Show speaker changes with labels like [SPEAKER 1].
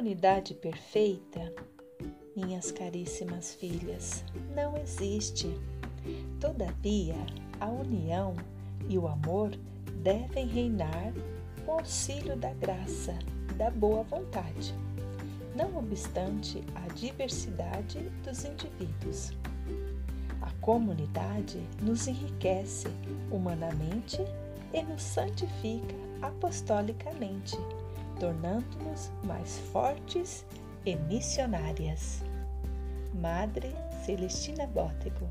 [SPEAKER 1] unidade perfeita, minhas caríssimas filhas, não existe. Todavia, a união e o amor devem reinar com auxílio da graça, da boa vontade, não obstante a diversidade dos indivíduos. A comunidade nos enriquece humanamente e nos santifica apostolicamente, tornando-nos mais fortes e missionárias. Madre Celestina Bótego